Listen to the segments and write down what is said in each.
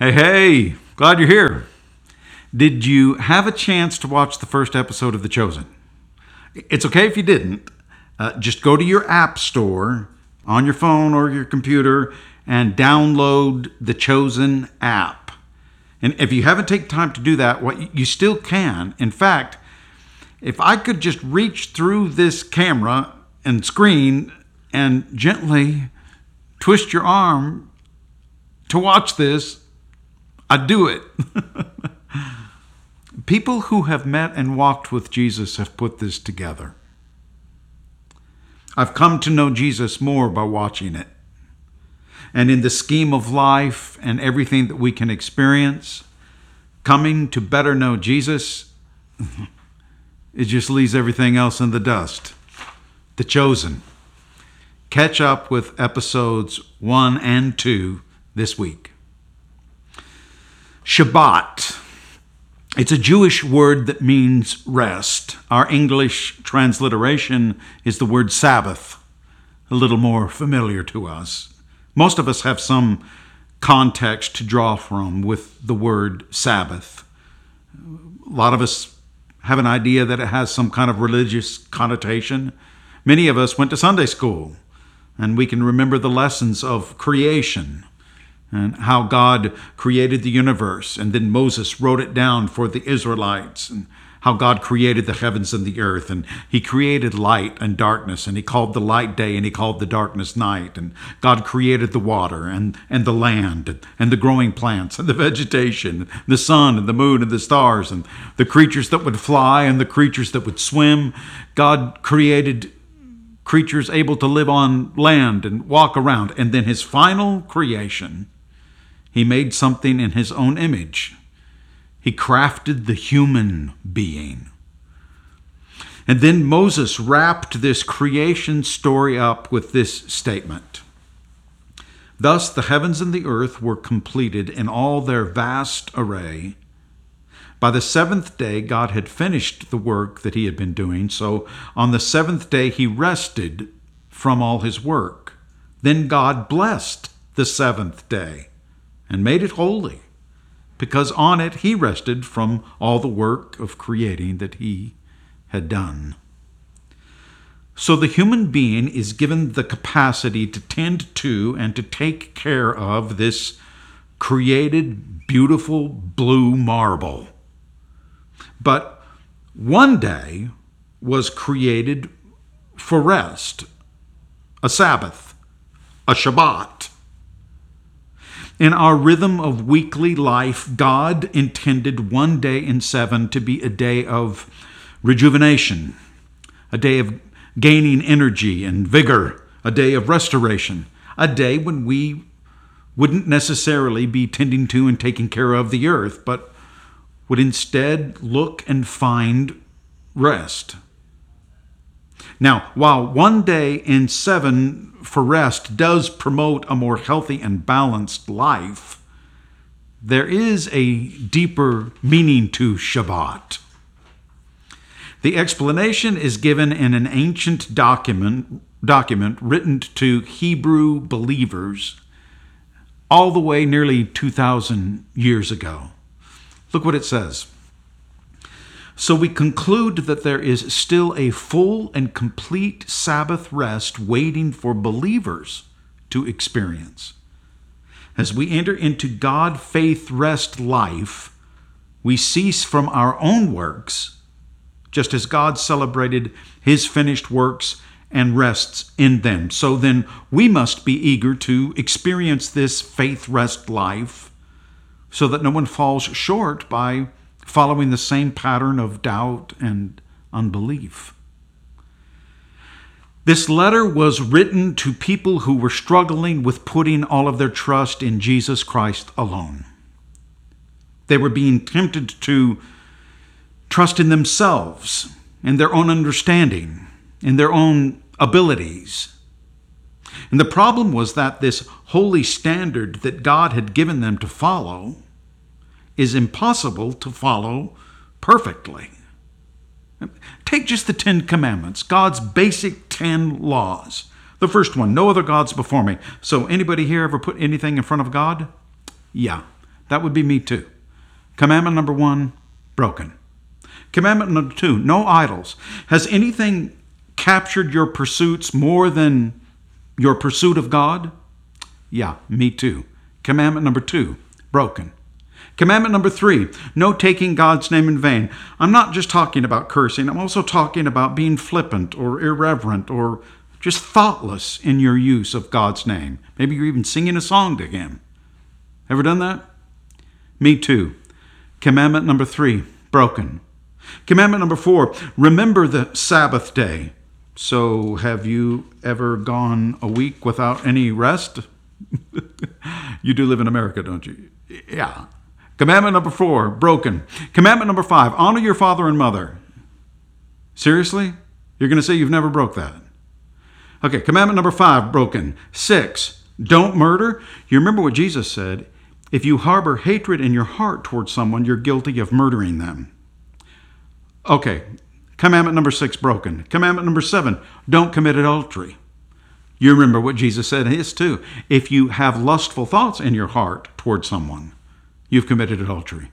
Hey, hey, glad you're here. Did you have a chance to watch the first episode of The Chosen? It's okay if you didn't. Uh, just go to your app store on your phone or your computer and download the Chosen app. And if you haven't taken time to do that, what you still can. In fact, if I could just reach through this camera and screen and gently twist your arm to watch this, I'd do it. People who have met and walked with Jesus have put this together. I've come to know Jesus more by watching it. And in the scheme of life and everything that we can experience, coming to better know Jesus, it just leaves everything else in the dust. The Chosen. Catch up with episodes one and two this week. Shabbat. It's a Jewish word that means rest. Our English transliteration is the word Sabbath, a little more familiar to us. Most of us have some context to draw from with the word Sabbath. A lot of us have an idea that it has some kind of religious connotation. Many of us went to Sunday school, and we can remember the lessons of creation and how God created the universe, and then Moses wrote it down for the Israelites, and how God created the heavens and the earth, and He created light and darkness, and He called the light day, and He called the darkness night, and God created the water and, and the land, and the growing plants, and the vegetation, and the sun, and the moon, and the stars, and the creatures that would fly, and the creatures that would swim. God created creatures able to live on land and walk around, and then His final creation he made something in his own image. He crafted the human being. And then Moses wrapped this creation story up with this statement Thus the heavens and the earth were completed in all their vast array. By the seventh day, God had finished the work that he had been doing, so on the seventh day, he rested from all his work. Then God blessed the seventh day and made it holy, because on it he rested from all the work of creating that he had done. So the human being is given the capacity to tend to and to take care of this created, beautiful blue marble. But one day was created for rest, a Sabbath, a Shabbat. In our rhythm of weekly life, God intended one day in seven to be a day of rejuvenation, a day of gaining energy and vigor, a day of restoration, a day when we wouldn't necessarily be tending to and taking care of the earth, but would instead look and find rest. Now, while one day in seven for rest does promote a more healthy and balanced life, there is a deeper meaning to Shabbat. The explanation is given in an ancient document, document written to Hebrew believers all the way nearly 2,000 years ago. Look what it says. So we conclude that there is still a full and complete Sabbath rest waiting for believers to experience. As we enter into God faith rest life, we cease from our own works, just as God celebrated his finished works and rests in them. So then we must be eager to experience this faith rest life so that no one falls short by following the same pattern of doubt and unbelief. This letter was written to people who were struggling with putting all of their trust in Jesus Christ alone. They were being tempted to trust in themselves, in their own understanding, in their own abilities. And the problem was that this holy standard that God had given them to follow is impossible to follow perfectly. Take just the Ten Commandments, God's basic ten laws. The first one, no other gods before me. So, anybody here ever put anything in front of God? Yeah, That would be me too. Commandment number one, broken. Commandment number two, no idols. Has anything captured your pursuits more than your pursuit of God? Yeah, me too. Commandment number two, broken. Commandment number three, no taking God's name in vain. I'm not just talking about cursing, I'm also talking about being flippant or irreverent or just thoughtless in your use of God's name. Maybe you're even singing a song to Him. Ever done that? Me too. Commandment number three, broken. Commandment number four, remember the Sabbath day. So, have you ever gone a week without any rest? you do live in America, don't you? Yeah. Commandment number four, broken. Commandment number five, honor your father and mother. Seriously? You're going to say you've never broke that? Okay, commandment number five, broken. Six, don't murder. You remember what Jesus said? If you harbor hatred in your heart towards someone, you're guilty of murdering them. Okay, commandment number six, broken. Commandment number seven, don't commit adultery. You remember what Jesus said his too. If you have lustful thoughts in your heart towards someone, you've committed adultery.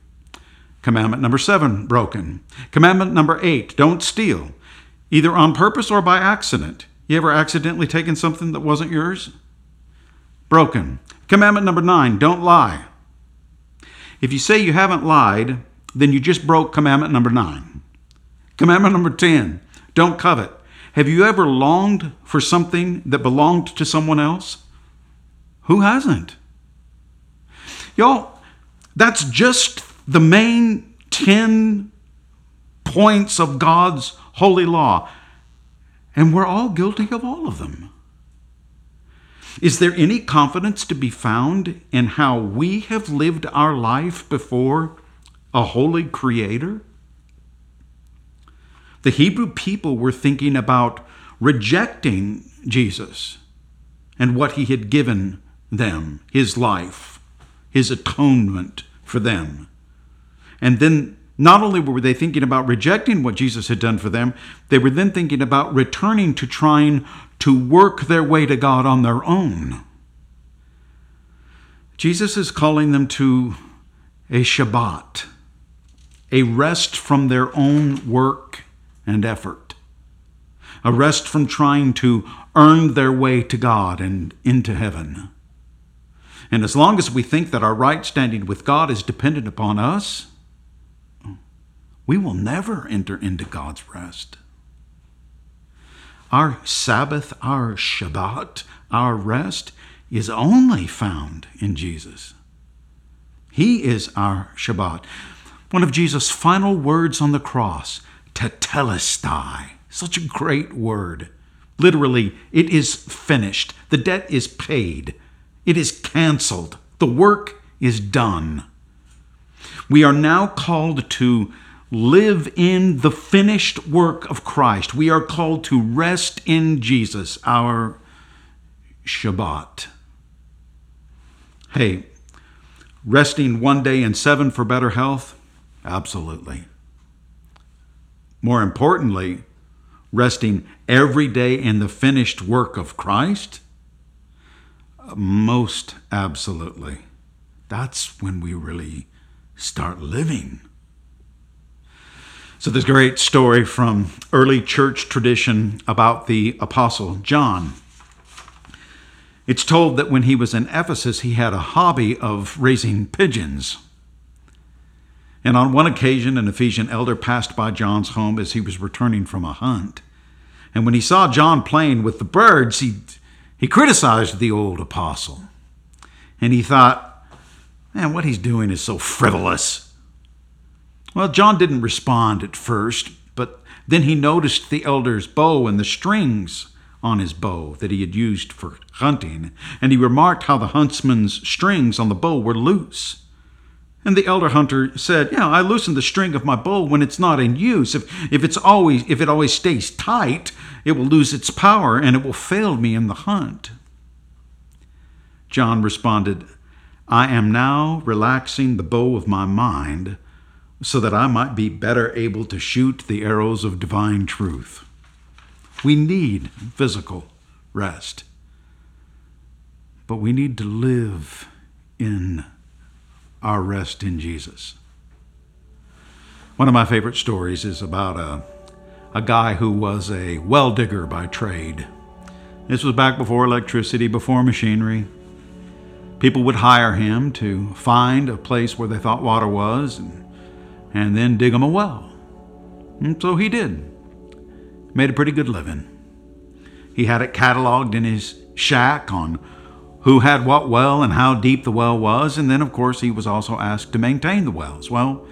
Commandment number seven, broken. Commandment number eight, don't steal, either on purpose or by accident. You ever accidentally taken something that wasn't yours? Broken. Commandment number nine, don't lie. If you say you haven't lied, then you just broke commandment number nine. Commandment number 10, don't covet. Have you ever longed for something that belonged to someone else? Who hasn't? Y'all, that's just the main 10 points of God's holy law. And we're all guilty of all of them. Is there any confidence to be found in how we have lived our life before a holy creator? The Hebrew people were thinking about rejecting Jesus and what he had given them, his life, his atonement for them. And then not only were they thinking about rejecting what Jesus had done for them, they were then thinking about returning to trying to work their way to God on their own. Jesus is calling them to a Shabbat, a rest from their own work and effort, a rest from trying to earn their way to God and into heaven. And as long as we think that our right standing with God is dependent upon us, we will never enter into God's rest. Our Sabbath, our Shabbat, our rest is only found in Jesus. He is our Shabbat. One of Jesus' final words on the cross, tetelestai, such a great word. Literally, it is finished. The debt is paid. It is canceled. The work is done. We are now called to live in the finished work of Christ. We are called to rest in Jesus, our Shabbat. Hey, resting one day in seven for better health? Absolutely. More importantly, resting every day in the finished work of Christ? Most absolutely. That's when we really start living. So, there's a great story from early church tradition about the Apostle John. It's told that when he was in Ephesus, he had a hobby of raising pigeons. And on one occasion, an Ephesian elder passed by John's home as he was returning from a hunt. And when he saw John playing with the birds, he, he criticized the old apostle. And he thought, man, what he's doing is so frivolous. Well, John didn't respond at first, but then he noticed the elder's bow and the strings on his bow that he had used for hunting, and he remarked how the huntsman's strings on the bow were loose. And the elder hunter said, "Yeah, I loosen the string of my bow when it's not in use. If if it's always if it always stays tight, it will lose its power and it will fail me in the hunt." John responded, "I am now relaxing the bow of my mind so that I might be better able to shoot the arrows of divine truth. We need physical rest, but we need to live in our rest in Jesus. One of my favorite stories is about a, a guy who was a well digger by trade. This was back before electricity, before machinery. People would hire him to find a place where they thought water was and, and then dig him a well. And so he did. Made a pretty good living. He had it cataloged in his shack on who had what well and how deep the well was, and then, of course, he was also asked to maintain the wells. Well,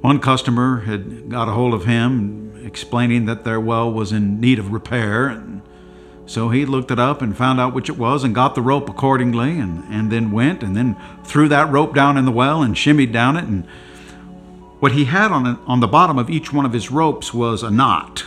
one customer had got a hold of him explaining that their well was in need of repair, and so he looked it up and found out which it was and got the rope accordingly, and, and then went and then threw that rope down in the well and shimmied down it. And what he had on, on the bottom of each one of his ropes was a knot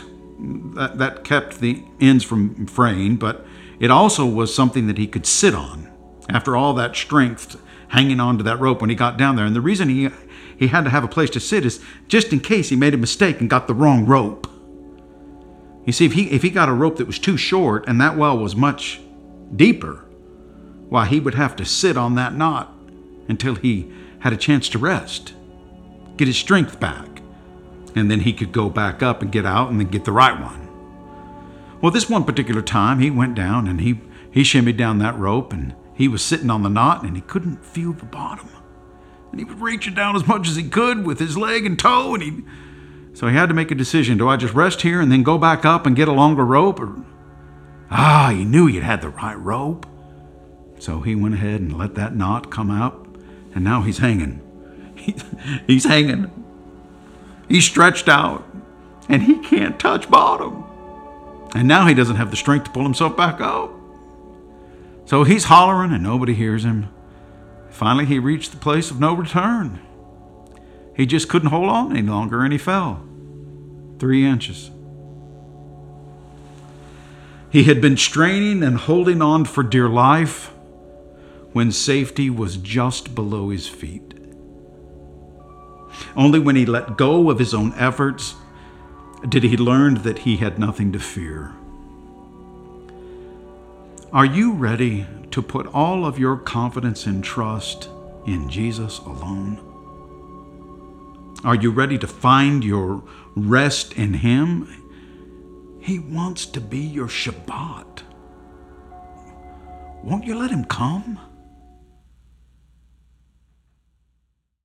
that, that kept the ends from fraying, but it also was something that he could sit on after all that strength hanging onto that rope when he got down there. And the reason he he had to have a place to sit is just in case he made a mistake and got the wrong rope. You see, if he if he got a rope that was too short and that well was much deeper, why he would have to sit on that knot until he had a chance to rest, get his strength back, and then he could go back up and get out and then get the right one. Well, this one particular time, he went down and he, he shimmied down that rope and he was sitting on the knot and he couldn't feel the bottom. And he was reaching down as much as he could with his leg and toe and he. So he had to make a decision. Do I just rest here and then go back up and get a longer rope? Or. Ah, he knew he'd had the right rope. So he went ahead and let that knot come out and now he's hanging. he's hanging. He's stretched out and he can't touch bottom. And now he doesn't have the strength to pull himself back up. So he's hollering and nobody hears him. Finally, he reached the place of no return. He just couldn't hold on any longer and he fell three inches. He had been straining and holding on for dear life when safety was just below his feet. Only when he let go of his own efforts did he learn that he had nothing to fear. Are you ready to put all of your confidence and trust in Jesus alone? Are you ready to find your rest in Him? He wants to be your Shabbat. Won't you let Him come?